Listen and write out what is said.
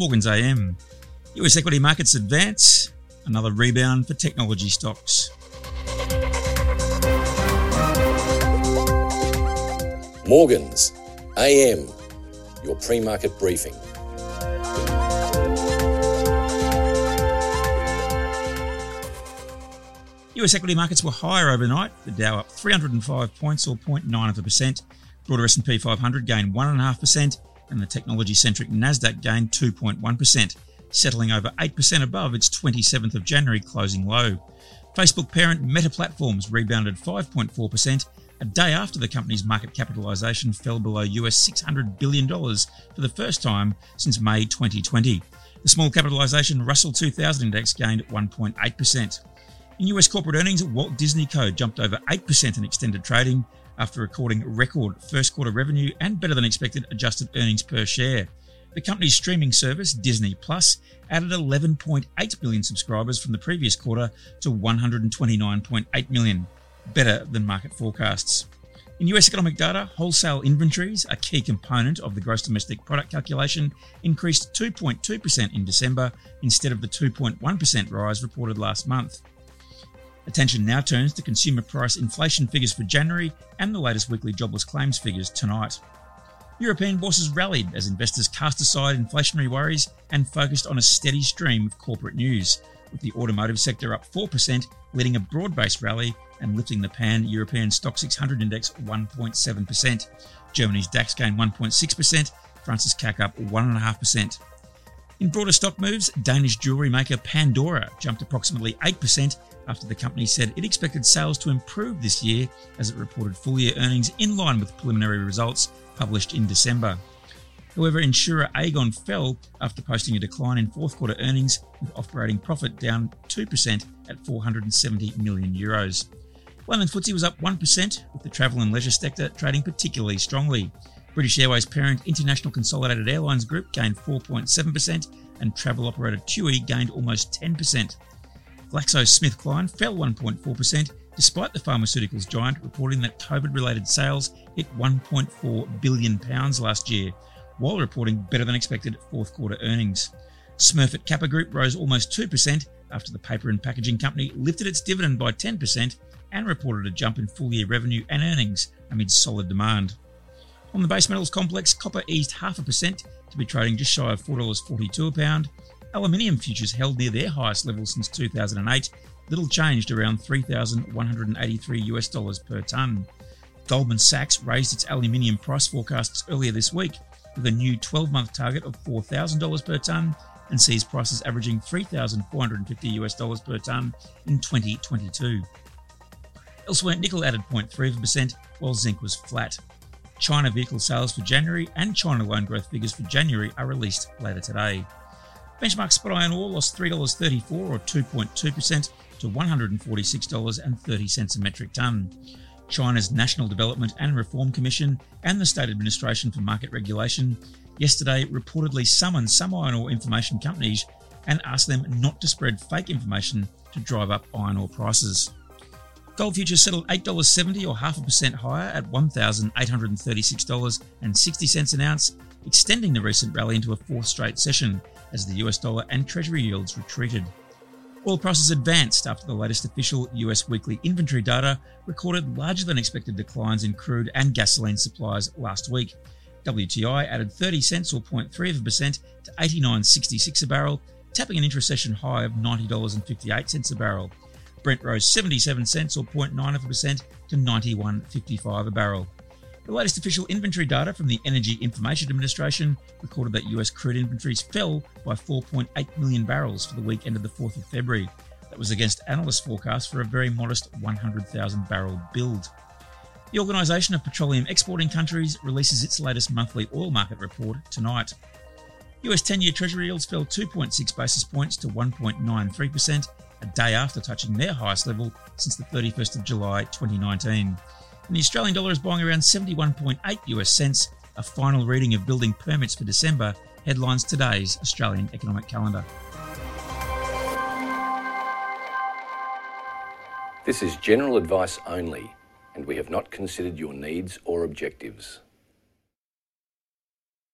Morgan's AM. US equity markets advance, another rebound for technology stocks. Morgan's AM, your pre market briefing. US equity markets were higher overnight. The Dow up 305 points or 0.9 of a percent. Broader S&P 500 gained 1.5%, and the technology-centric Nasdaq gained 2.1%, settling over 8% above its 27th of January closing low. Facebook parent Meta Platforms rebounded 5.4%, a day after the company's market capitalization fell below US $600 billion for the first time since May 2020. The small capitalization Russell 2000 index gained 1.8%. In US corporate earnings, Walt Disney Co. jumped over 8% in extended trading after recording record first quarter revenue and better than expected adjusted earnings per share. The company's streaming service, Disney Plus, added 11.8 million subscribers from the previous quarter to 129.8 million, better than market forecasts. In US economic data, wholesale inventories, a key component of the gross domestic product calculation, increased 2.2% in December instead of the 2.1% rise reported last month. Attention now turns to consumer price inflation figures for January and the latest weekly jobless claims figures tonight. European bourses rallied as investors cast aside inflationary worries and focused on a steady stream of corporate news, with the automotive sector up 4%, leading a broad based rally and lifting the pan European STOXX 600 index 1.7%. Germany's DAX gained 1.6%, France's CAC up 1.5%. In broader stock moves, Danish jewellery maker Pandora jumped approximately 8% after the company said it expected sales to improve this year as it reported full year earnings in line with preliminary results published in December. However, insurer Aegon fell after posting a decline in fourth quarter earnings, with operating profit down 2% at 470 million euros. London FTSE was up 1%, with the travel and leisure sector trading particularly strongly. British Airways parent International Consolidated Airlines Group gained 4.7%, and travel operator TUI gained almost 10%. GlaxoSmithKline fell 1.4%, despite the pharmaceuticals giant reporting that COVID related sales hit £1.4 billion last year, while reporting better than expected fourth quarter earnings. Smurfit Kappa Group rose almost 2% after the paper and packaging company lifted its dividend by 10% and reported a jump in full year revenue and earnings amid solid demand. On the base metals complex, copper eased half a percent to be trading just shy of $4.42 a pound, Aluminium futures held near their highest level since 2008, little changed around 3,183 US dollars per tonne. Goldman Sachs raised its aluminium price forecasts earlier this week with a new 12 month target of $4,000 per tonne and sees prices averaging 3,450 US dollars per tonne in 2022. Elsewhere, nickel added 0.3%, while zinc was flat. China vehicle sales for January and China loan growth figures for January are released later today. Benchmark spot iron ore lost $3.34 or 2.2% to $146.30 a metric tonne. China's National Development and Reform Commission and the State Administration for Market Regulation yesterday reportedly summoned some iron ore information companies and asked them not to spread fake information to drive up iron ore prices. Gold futures settled $8.70 or half a percent higher at $1,836.60 an ounce, extending the recent rally into a fourth straight session as the US dollar and Treasury yields retreated. Oil prices advanced after the latest official US weekly inventory data recorded larger than expected declines in crude and gasoline supplies last week. WTI added 30 cents or 0.3% to 89.66 a barrel, tapping an intra-session high of $90.58 a barrel. Brent rose 77 cents or 0.9% to 91.55 a barrel. The latest official inventory data from the Energy Information Administration recorded that US crude inventories fell by 4.8 million barrels for the week ended the 4th of February. That was against analyst forecasts for a very modest 100,000 barrel build. The Organisation of Petroleum Exporting Countries releases its latest monthly oil market report tonight. US 10 year Treasury yields fell 2.6 basis points to 1.93%, a day after touching their highest level since the 31st of July 2019 and the Australian dollar is buying around 71.8 US cents. A final reading of building permits for December headlines today's Australian economic calendar. This is general advice only, and we have not considered your needs or objectives.